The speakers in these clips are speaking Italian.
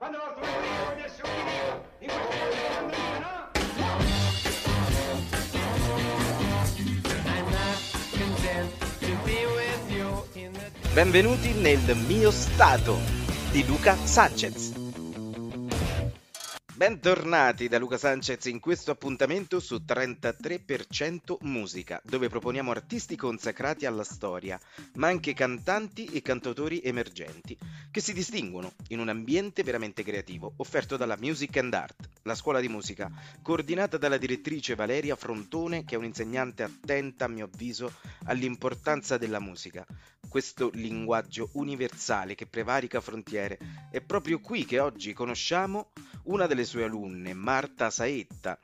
Quando strumento di essere unito in questa condanna, no? Benvenuti nel mio stato di Luca Sanchez. Bentornati da Luca Sanchez in questo appuntamento su 33% Musica, dove proponiamo artisti consacrati alla storia, ma anche cantanti e cantautori emergenti, che si distinguono in un ambiente veramente creativo, offerto dalla Music and Art, la scuola di musica, coordinata dalla direttrice Valeria Frontone, che è un'insegnante attenta, a mio avviso, all'importanza della musica, questo linguaggio universale che prevarica frontiere. È proprio qui che oggi conosciamo una delle sue alunne, Marta Saetta.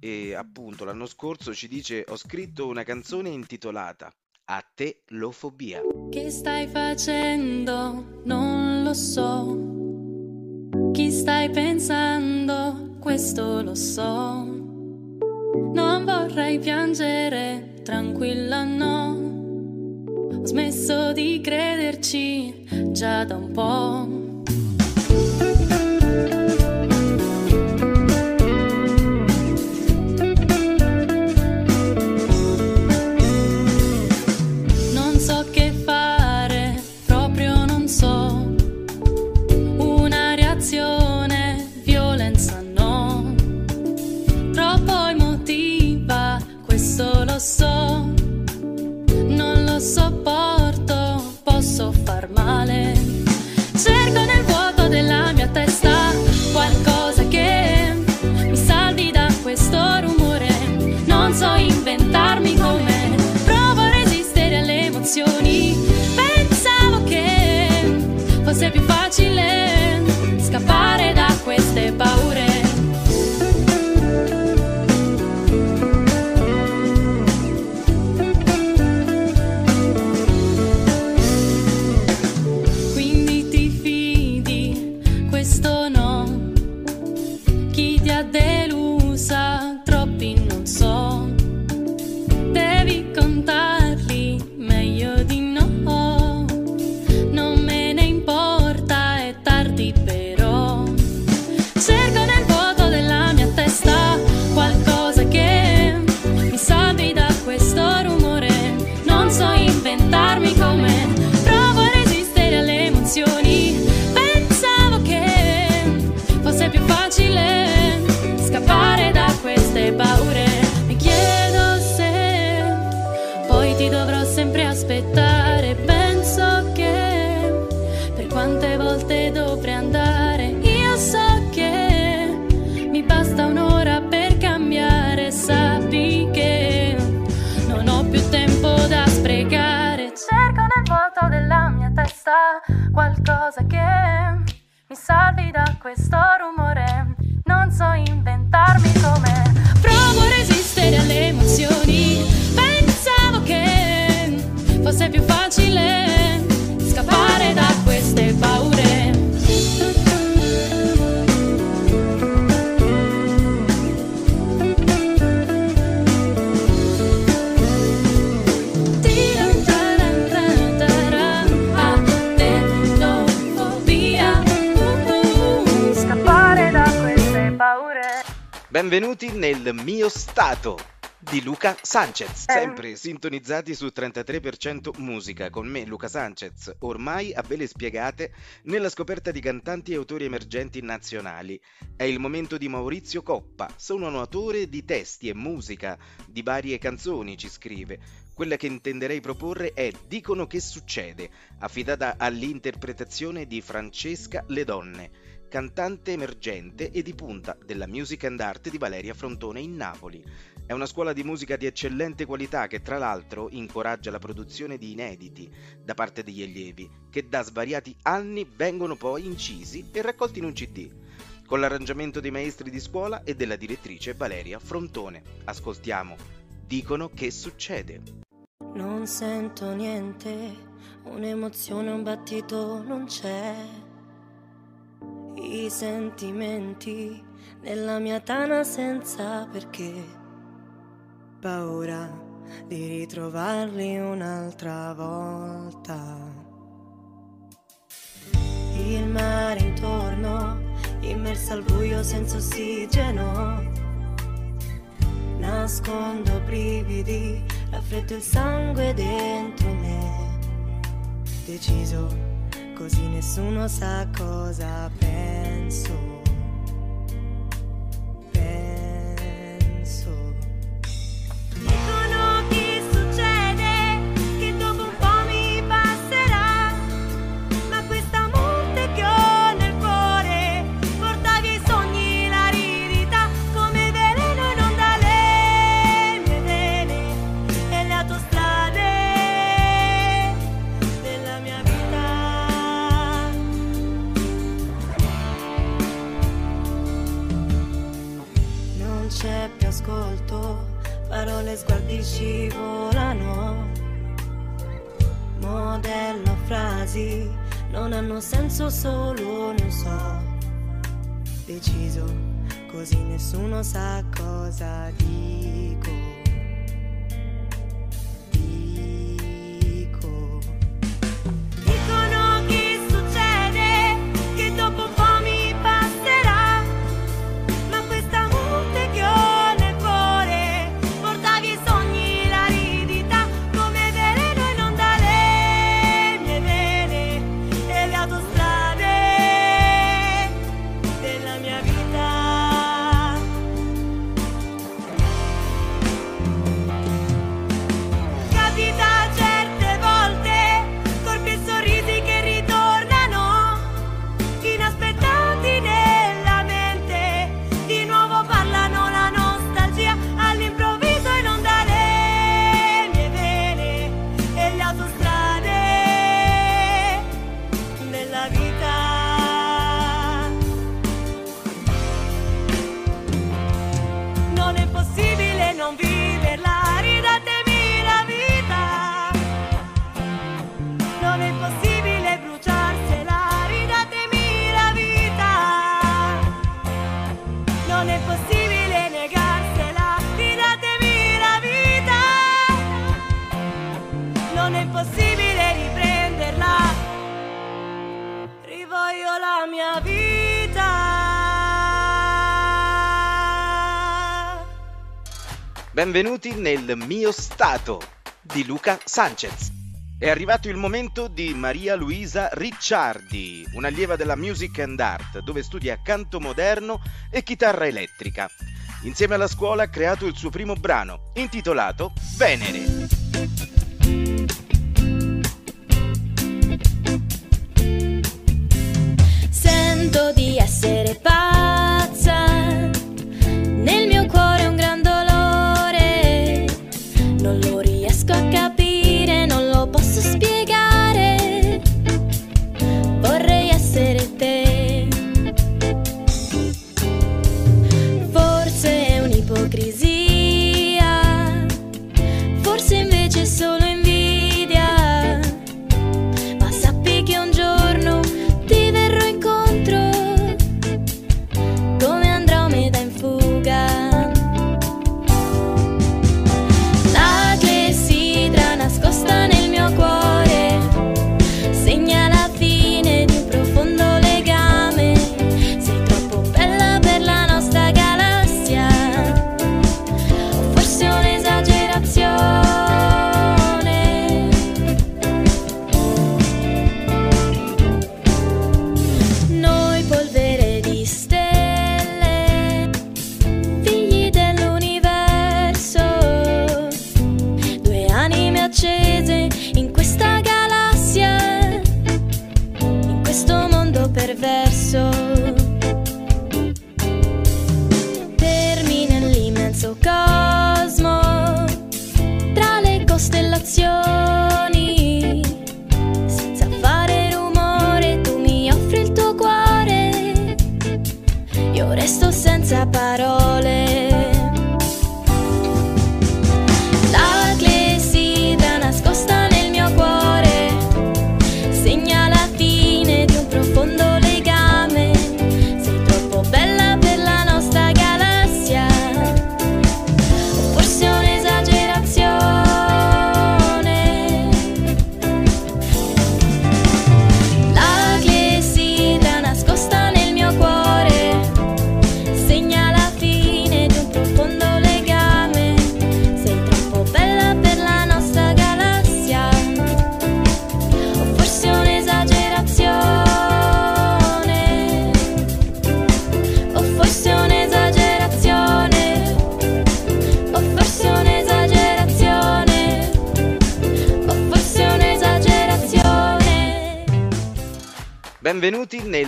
E appunto l'anno scorso ci dice ho scritto una canzone intitolata A te l'ofobia. Che stai facendo? Non lo so. Chi stai pensando? Questo lo so. Non vorrei piangere, tranquilla no. Ho smesso di crederci già da un po'. Questo rumore. Non so inventarmi come provo a resistere alle emozioni. Pensavo che fosse più facile scappare da queste paure. Benvenuti nel mio stato di Luca Sanchez, sempre sintonizzati su 33% musica con me Luca Sanchez, ormai a ve le spiegate nella scoperta di cantanti e autori emergenti nazionali. È il momento di Maurizio Coppa, sono un autore di testi e musica di varie canzoni, ci scrive. Quella che intenderei proporre è Dicono che succede, affidata all'interpretazione di Francesca Le Donne cantante emergente e di punta della Music and Art di Valeria Frontone in Napoli. È una scuola di musica di eccellente qualità che tra l'altro incoraggia la produzione di inediti da parte degli allievi, che da svariati anni vengono poi incisi e raccolti in un CD, con l'arrangiamento dei maestri di scuola e della direttrice Valeria Frontone. Ascoltiamo Dicono che succede. Non sento niente, un'emozione, un battito non c'è. I sentimenti nella mia tana senza perché. Paura di ritrovarli un'altra volta. Il mare intorno immersa al buio senza ossigeno. Nascondo brividi, raffreddo il sangue dentro me. Deciso, così nessuno sa cosa penso. Solo non so. Deciso, così nessuno sa cosa dico. Benvenuti nel mio stato di Luca Sanchez. È arrivato il momento di Maria Luisa Ricciardi, un'allieva della Music and Art, dove studia canto moderno e chitarra elettrica. Insieme alla scuola ha creato il suo primo brano, intitolato Venere. Sento di essere pazza, nascosta nel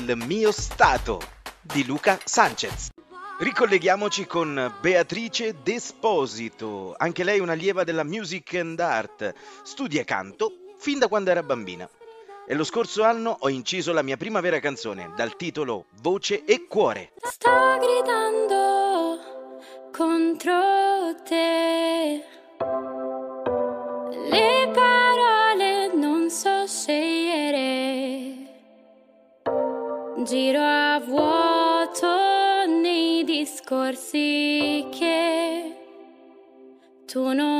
Nel mio stato di Luca Sanchez. Ricolleghiamoci con Beatrice Desposito, anche lei una allieva della Music and Art, studia canto fin da quando era bambina. E lo scorso anno ho inciso la mia prima vera canzone dal titolo Voce e Cuore. Sto gridando contro te. Le parole non so scegliere. Giro a vuoto nei discorsi che tu non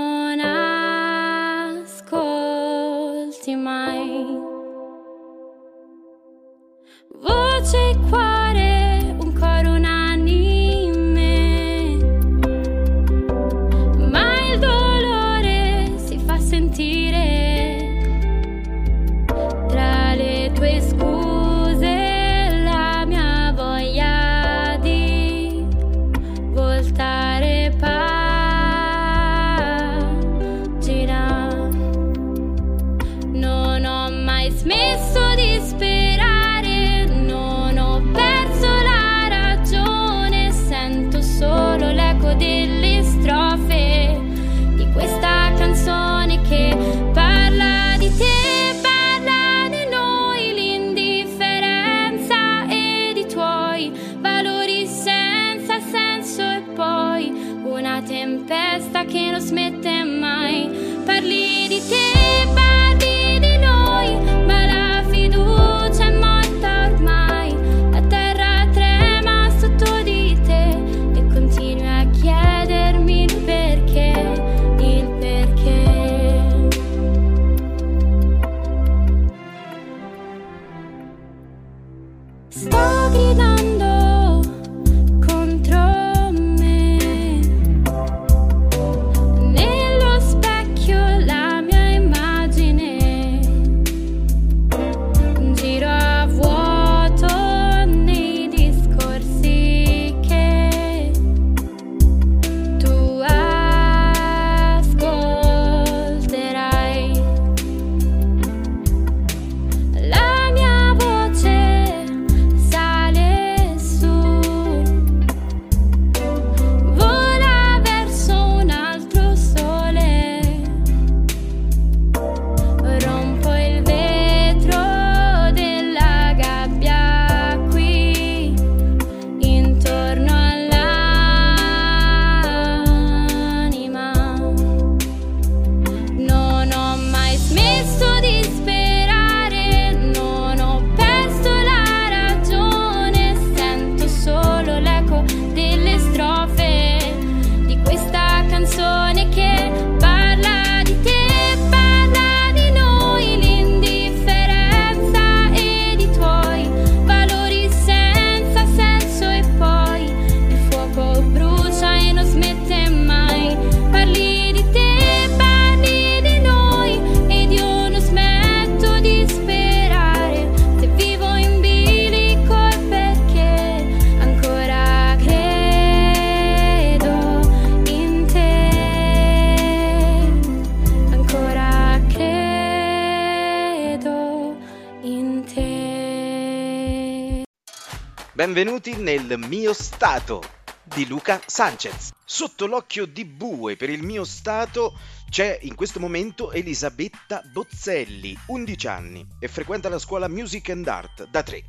Benvenuti nel mio stato di Luca Sanchez. Sotto l'occhio di bue per il mio stato c'è in questo momento Elisabetta Bozzelli, 11 anni, e frequenta la scuola Music and Art da 3.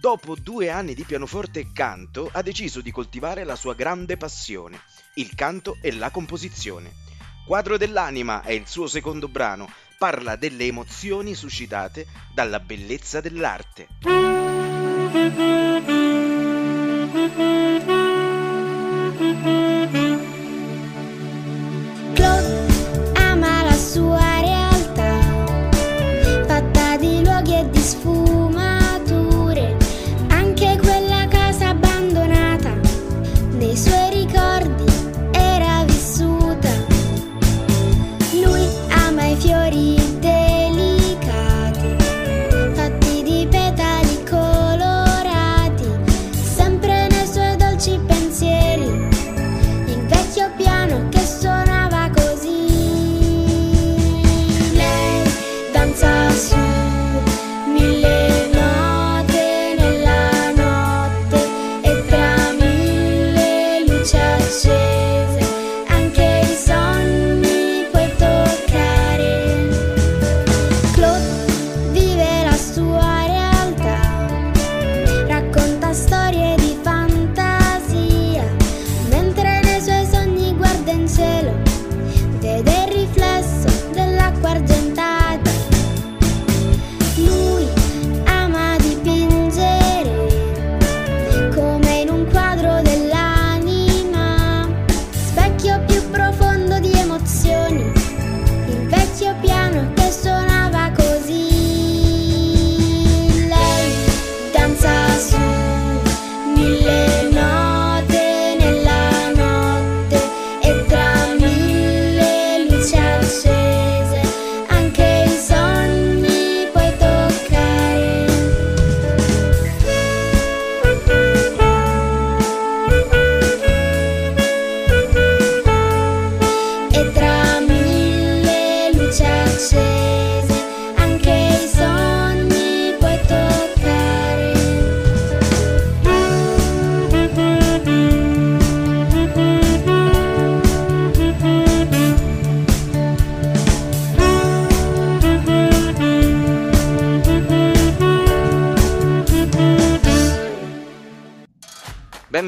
Dopo due anni di pianoforte e canto ha deciso di coltivare la sua grande passione, il canto e la composizione. Quadro dell'anima è il suo secondo brano, parla delle emozioni suscitate dalla bellezza dell'arte.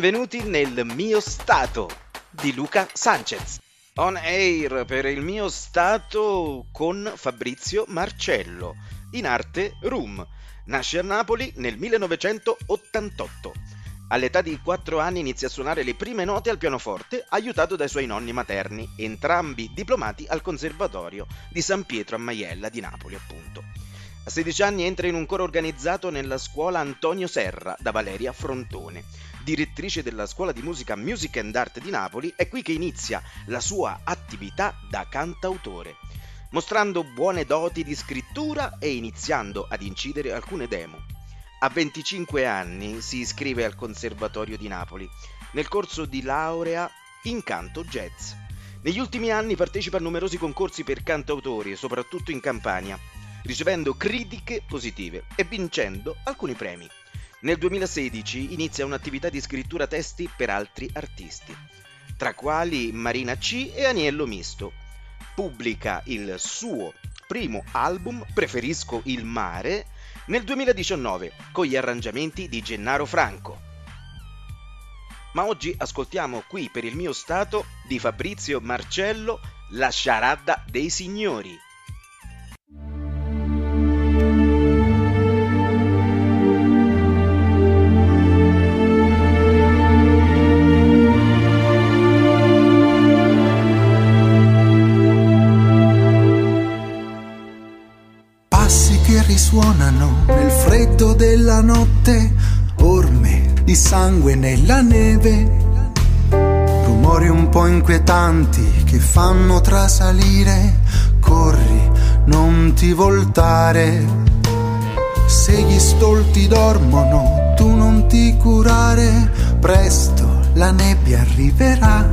Benvenuti nel mio stato di Luca Sanchez. On air per il mio stato con Fabrizio Marcello, in arte Room. Nasce a Napoli nel 1988. All'età di 4 anni inizia a suonare le prime note al pianoforte, aiutato dai suoi nonni materni, entrambi diplomati al Conservatorio di San Pietro a Maiella di Napoli, appunto. A 16 anni entra in un coro organizzato nella scuola Antonio Serra da Valeria Frontone direttrice della scuola di musica Music and Art di Napoli, è qui che inizia la sua attività da cantautore, mostrando buone doti di scrittura e iniziando ad incidere alcune demo. A 25 anni si iscrive al Conservatorio di Napoli, nel corso di laurea in canto jazz. Negli ultimi anni partecipa a numerosi concorsi per cantautori, soprattutto in Campania, ricevendo critiche positive e vincendo alcuni premi. Nel 2016 inizia un'attività di scrittura testi per altri artisti, tra quali Marina C e Aniello Misto. Pubblica il suo primo album Preferisco il mare nel 2019 con gli arrangiamenti di Gennaro Franco. Ma oggi ascoltiamo qui per il mio stato di Fabrizio Marcello La sciaradda dei signori. Risuonano nel freddo della notte, orme di sangue nella neve, rumori un po' inquietanti che fanno trasalire, corri, non ti voltare. Se gli stolti dormono, tu non ti curare, presto la nebbia arriverà.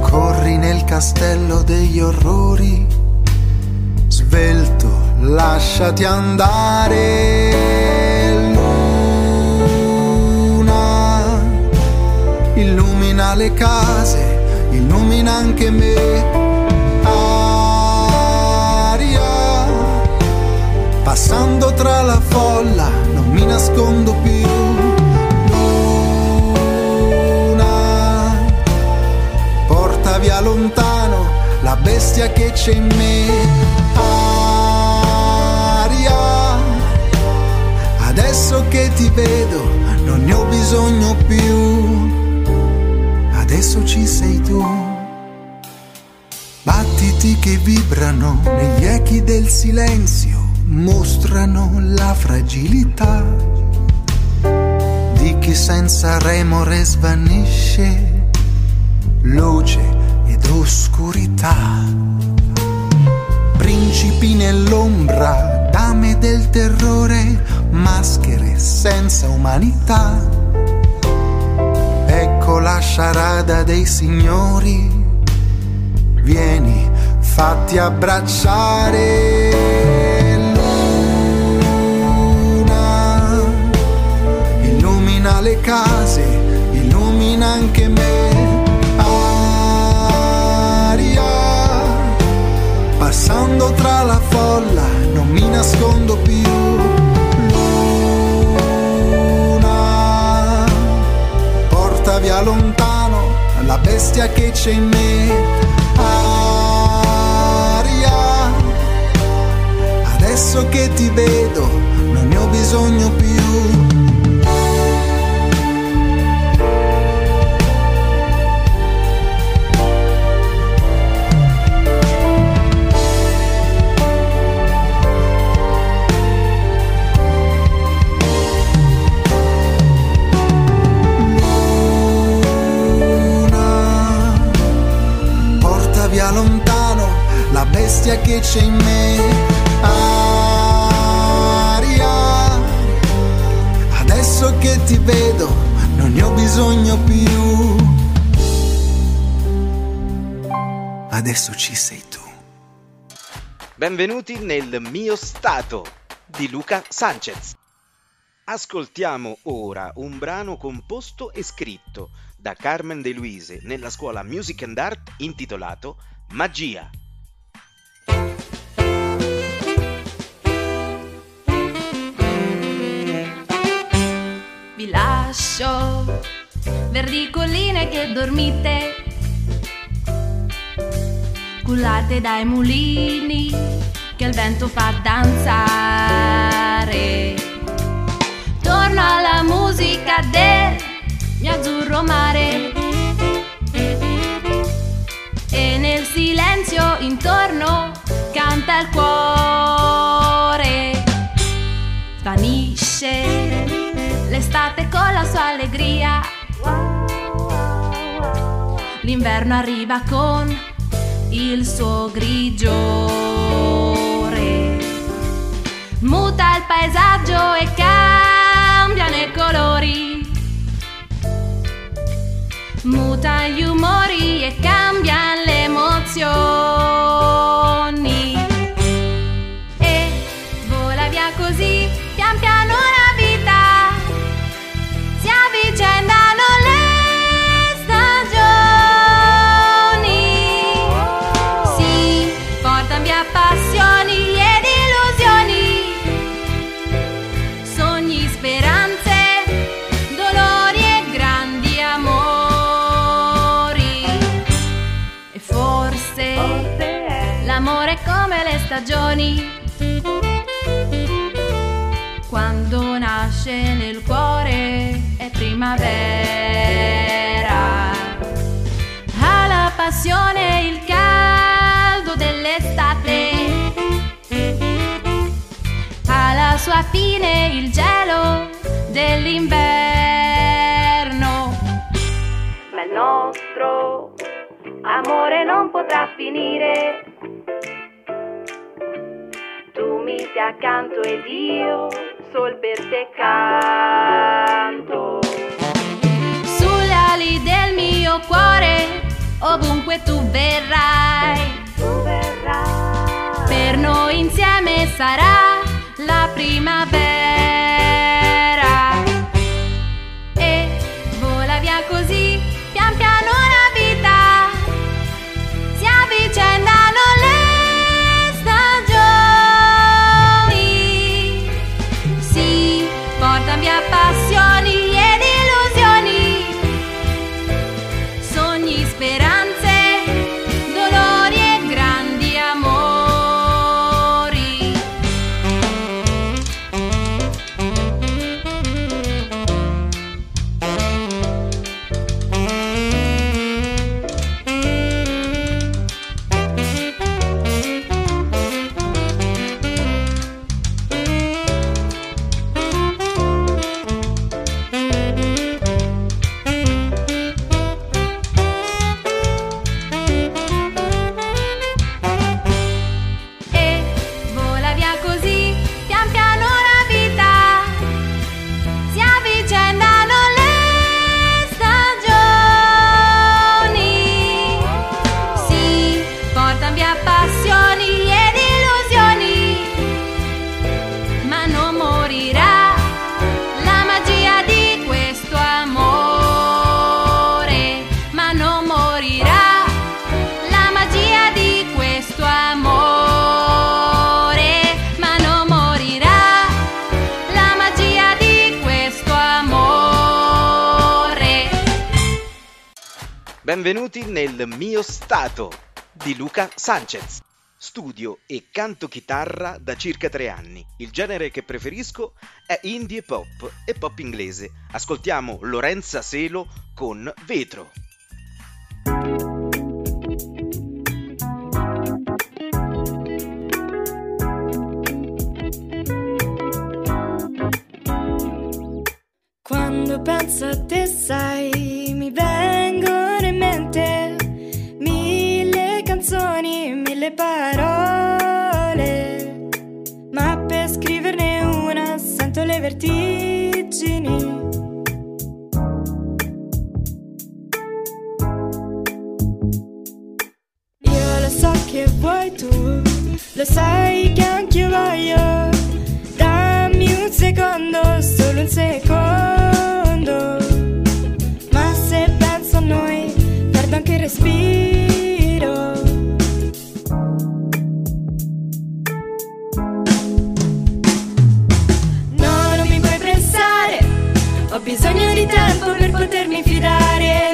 Corri nel castello degli orrori, svelto lasciati andare. Luna illumina le case, illumina anche me. Aria, passando tra la folla, non mi nascondo più. Luna, porta via lontano la bestia che c'è in me. Adesso che ti vedo non ne ho bisogno più. Adesso ci sei tu. Battiti che vibrano negli echi del silenzio mostrano la fragilità di chi senza remore svanisce, luce ed oscurità. Principi nell'ombra, dame del terrore, maschere senza umanità. Ecco la sciarada dei signori, vieni, fatti abbracciare. Luna, illumina le case, illumina anche me. Aria, passando tra la folla, mi nascondo più via lontano la bestia che c'è in me. Aria, adesso che ti vedo non ne ho bisogno più. Bestia che c'è in me. Aria, adesso che ti vedo non ne ho bisogno più. Adesso ci sei tu. Benvenuti nel mio stato di Luca Sanchez. Ascoltiamo ora un brano composto e scritto da Carmen De Luise nella scuola Music and Art intitolato Magia. Vi lascio verdi colline che dormite, cullate dai mulini che il vento fa danzare. Torno alla musica del mio azzurro mare e nel silenzio intorno canta il cuore. Svanisce l'estate con la sua allegria. L'inverno arriva con il suo grigiore. Muta il paesaggio e cambiano i colori. Muta gli umori e cambiano le emozioni. Stagioni. Quando nasce nel cuore è primavera. Ha la passione, il caldo dell'estate. Ha la sua fine il gelo dell'inverno. Ma il nostro amore non potrà finire. Accanto ed io sol per te canto. Sulle ali del mio cuore, ovunque tu verrai. Tu verrai. Per noi insieme sarà la primavera. Portano via Benvenuti nel mio stato di Luca Sanchez. Studio e canto chitarra da circa tre anni. Il genere che preferisco è indie pop e pop inglese. Ascoltiamo Lorenza Selo con Vetro. Quando penso a te, sai, mi vengono mille parole. Ma per scriverne una sento le vertigini. Io lo so che vuoi tu, lo sai che anch'io voglio. Dammi un secondo, solo un secondo. Tempo per potermi fidare.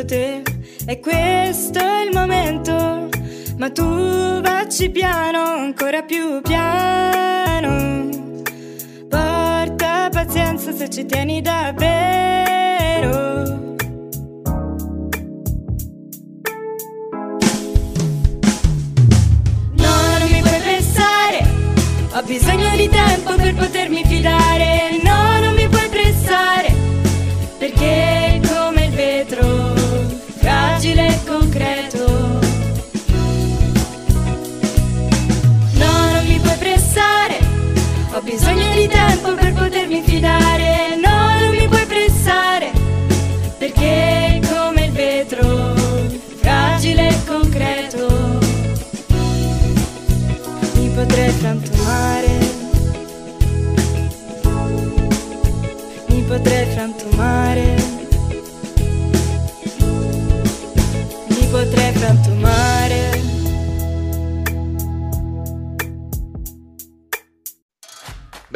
Aspetto te e questo è il momento. Ma tu vacci piano, ancora più piano. Porta pazienza se ci tieni davvero. No, non mi puoi pressare. Ho bisogno di tempo per potermi fidare.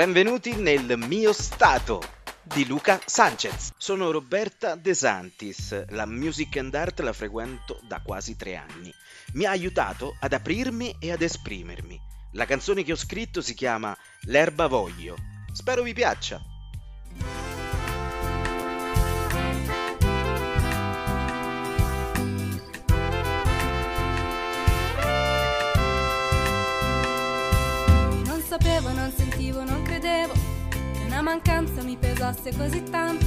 Benvenuti nel mio stato di Luca Sanchez. Sono Roberta De Santis, la music and art la frequento da quasi tre anni. Mi ha aiutato ad aprirmi e ad esprimermi. La canzone che ho scritto si chiama L'erba voglio. Spero vi piaccia. Non sapevo, non sentivo, non credevo che una mancanza mi pesasse così tanto.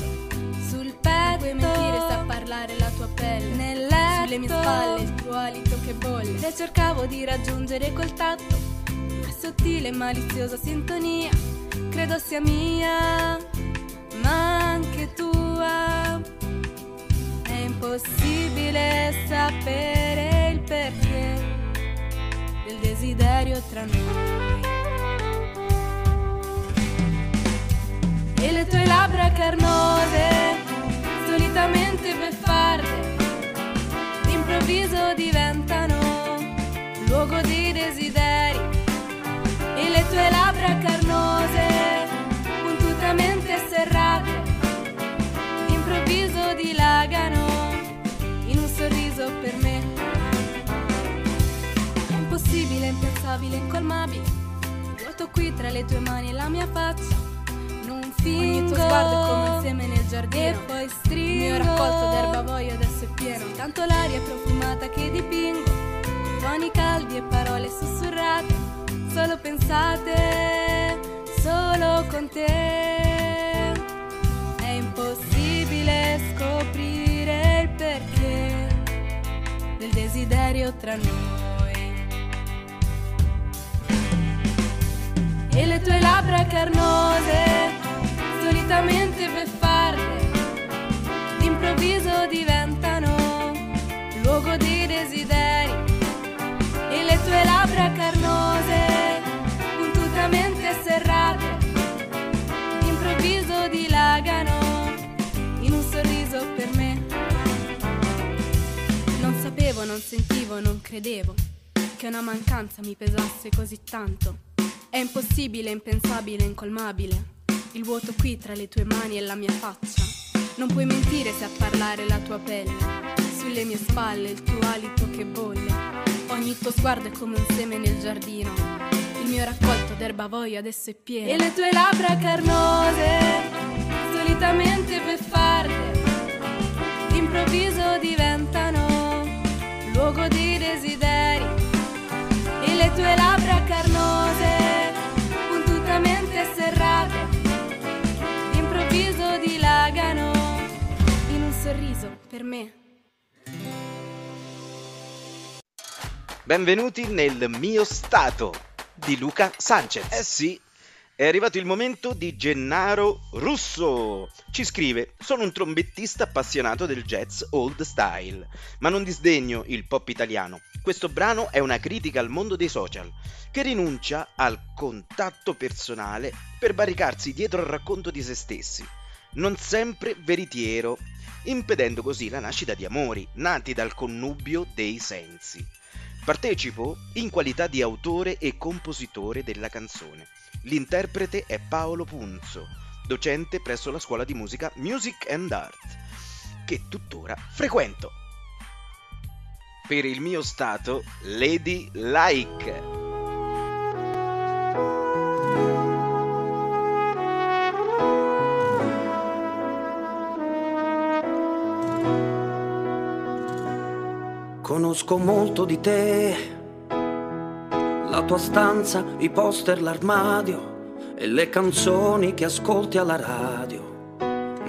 Sul petto puoi mentire se a parlare la tua pelle. Nel letto, sulle mie spalle, il tuo alito che bolle. E cercavo di raggiungere col tatto una sottile e maliziosa sintonia. Credo sia mia, ma anche tua. È impossibile sapere il perché del desiderio tra noi. E le tue labbra carnose, solitamente beffarde, d'improvviso diventano luogo di desideri. E le tue labbra carnose, puntutamente serrate, d'improvviso dilagano in un sorriso per me. È impossibile, impensabile, incolmabile. Vuoto qui tra le tue mani e la mia faccia. Fingo. Ogni tuo sguardo è come un seme nel giardino. E poi stringo. Il mio raccolto d'erba voglio adesso è pieno. Tanto l'aria profumata che dipingo. Con Toni caldi e parole sussurrate. Solo pensate, solo con te. È impossibile scoprire il perché del desiderio tra noi. E le tue labbra carnose, solitamente beffarde, d'improvviso diventano luogo di desideri. E le tue labbra carnose, puntutamente serrate, d'improvviso dilagano in un sorriso per me. Non sapevo, non sentivo, non credevo che una mancanza mi pesasse così tanto. È impossibile, impensabile, incolmabile. Il vuoto qui tra le tue mani e la mia faccia. Non puoi mentire se a parlare la tua pelle. Sulle mie spalle il tuo alito che bolle. Ogni tuo sguardo è come un seme nel giardino. Il mio raccolto d'erba voglio adesso è pieno. E le tue labbra carnose, solitamente beffarde, d'improvviso diventano luogo di desideri. E le tue labbra carnose, me. Benvenuti nel mio stato di Luca Sanchez. Eh sì, è arrivato il momento di Gennaro Russo. Ci scrive: Sono un trombettista appassionato del jazz old style, ma non disdegno il pop italiano. Questo brano è una critica al mondo dei social, che rinuncia al contatto personale per barricarsi dietro al racconto di se stessi, non sempre veritiero, impedendo così la nascita di amori nati dal connubio dei sensi. Partecipo in qualità di autore e compositore della canzone. L'interprete è Paolo Punzo, docente presso la scuola di musica Music and Art, che tuttora frequento. Per il mio stato, Lady Like. Conosco molto di te, la tua stanza, i poster, l'armadio e le canzoni che ascolti alla radio,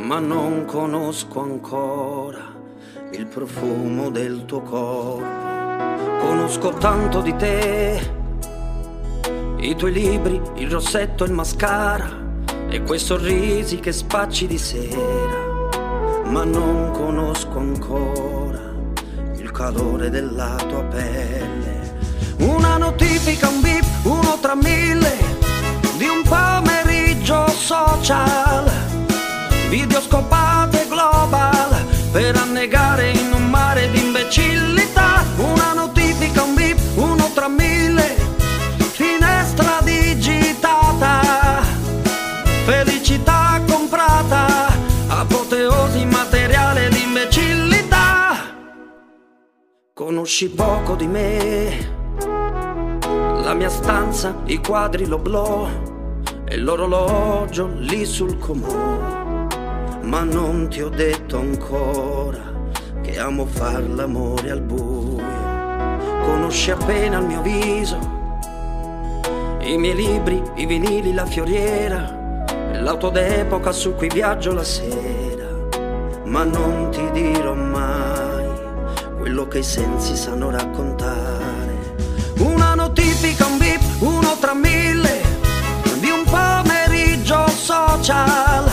ma non conosco ancora il profumo del tuo corpo. Conosco tanto di te, i tuoi libri, il rossetto, il mascara e quei sorrisi che spacci di sera, ma non conosco ancora calore della tua pelle. Una notifica, un beep, uno tra mille di un pomeriggio social, video scopate global per annegare in un mare di imbecillità. Una notifica, Conosci poco di me, la mia stanza, i quadri l'oblò e l'orologio lì sul comò. Ma non ti ho detto ancora che amo far l'amore al buio. Conosci appena il mio viso, i miei libri, i vinili, la fioriera, l'auto d'epoca su cui viaggio la sera. Ma non ti dirò mai quello che i sensi sanno raccontare. Una notifica, un beep, uno tra mille di un pomeriggio social,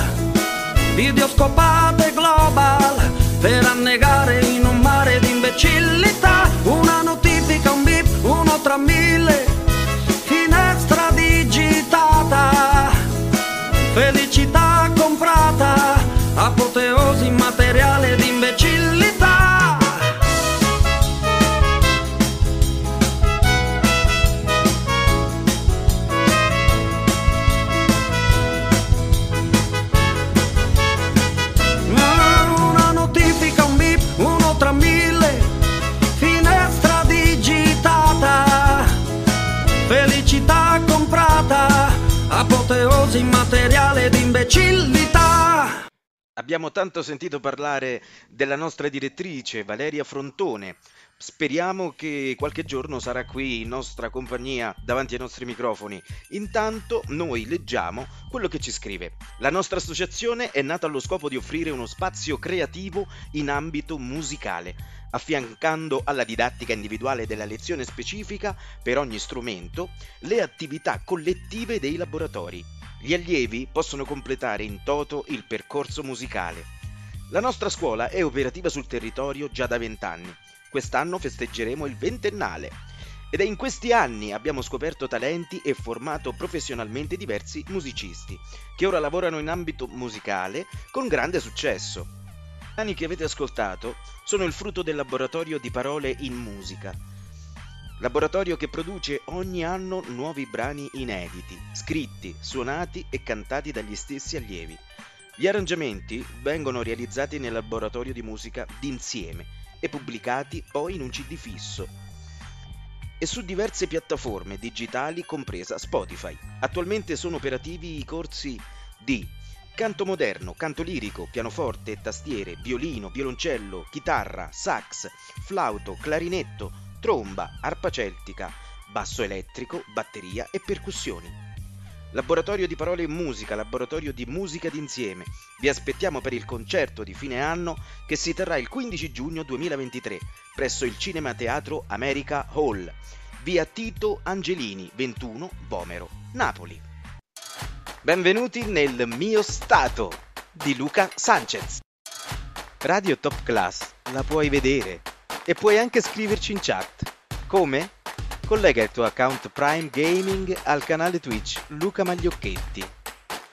video scopate global per annegare in un mare di imbecillità. Una notifica, un beep, uno tra mille, finestra digitata, felicità materiale di imbecillità. Abbiamo tanto sentito parlare della nostra direttrice Valeria Frontone. Speriamo che qualche giorno sarà qui in nostra compagnia davanti ai nostri microfoni. Intanto noi leggiamo quello che ci scrive. La nostra associazione è nata allo scopo di offrire uno spazio creativo in ambito musicale, affiancando alla didattica individuale della lezione specifica per ogni strumento le attività collettive dei laboratori. Gli allievi possono completare in toto il percorso musicale. La nostra scuola è operativa sul territorio già da vent'anni. Quest'anno festeggeremo il ventennale. Ed è in questi anni abbiamo scoperto talenti e formato professionalmente diversi musicisti, che ora lavorano in ambito musicale con grande successo. I brani che avete ascoltato sono il frutto del laboratorio di parole in musica, laboratorio che produce ogni anno nuovi brani inediti, scritti, suonati e cantati dagli stessi allievi. Gli arrangiamenti vengono realizzati nel laboratorio di musica d'insieme e pubblicati poi in un CD fisso e su diverse piattaforme digitali compresa Spotify. Attualmente sono operativi i corsi di canto moderno, canto lirico, pianoforte, tastiere, violino, violoncello, chitarra, sax, flauto, clarinetto, tromba, arpa celtica, basso elettrico, batteria e percussioni. laboratorio di parole e musica, laboratorio di musica d'insieme. Vi aspettiamo per il concerto di fine anno che si terrà il 15 giugno 2023 presso il Cinema Teatro America Hall, via Tito Angelini 21 Vomero, Napoli. Benvenuti nel mio stato di Luca Sanchez. Radio Top Class la puoi vedere e puoi anche scriverci in chat. Come? Collega il tuo account Prime Gaming al canale Twitch Luca Magliocchetti.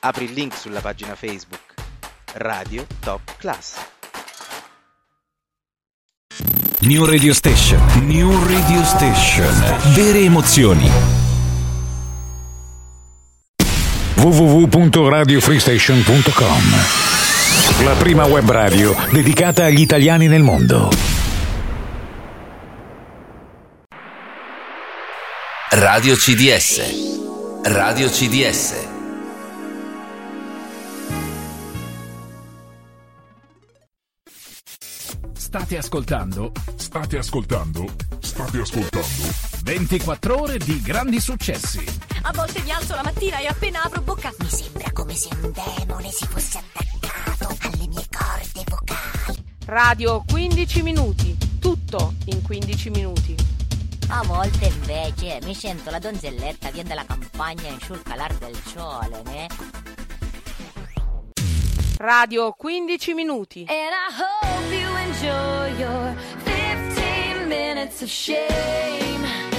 Apri il link sulla pagina Facebook Radio Top Class. New Radio Station. New Radio Station. Vere emozioni. www.radiofreestation.com La prima web radio dedicata agli italiani nel mondo. Radio CDS. Radio CDS. State ascoltando State ascoltando, state ascoltando 24 ore di grandi successi. A volte mi alzo la mattina e appena apro bocca mi sembra come se un demone si fosse attaccato alle mie corde vocali. Radio 15 minuti, tutto in 15 minuti. A volte invece mi sento la donzelletta via della campagna in sul calar del sole, né? Radio 15 minuti. And I hope you enjoy your 15 minutes of shame.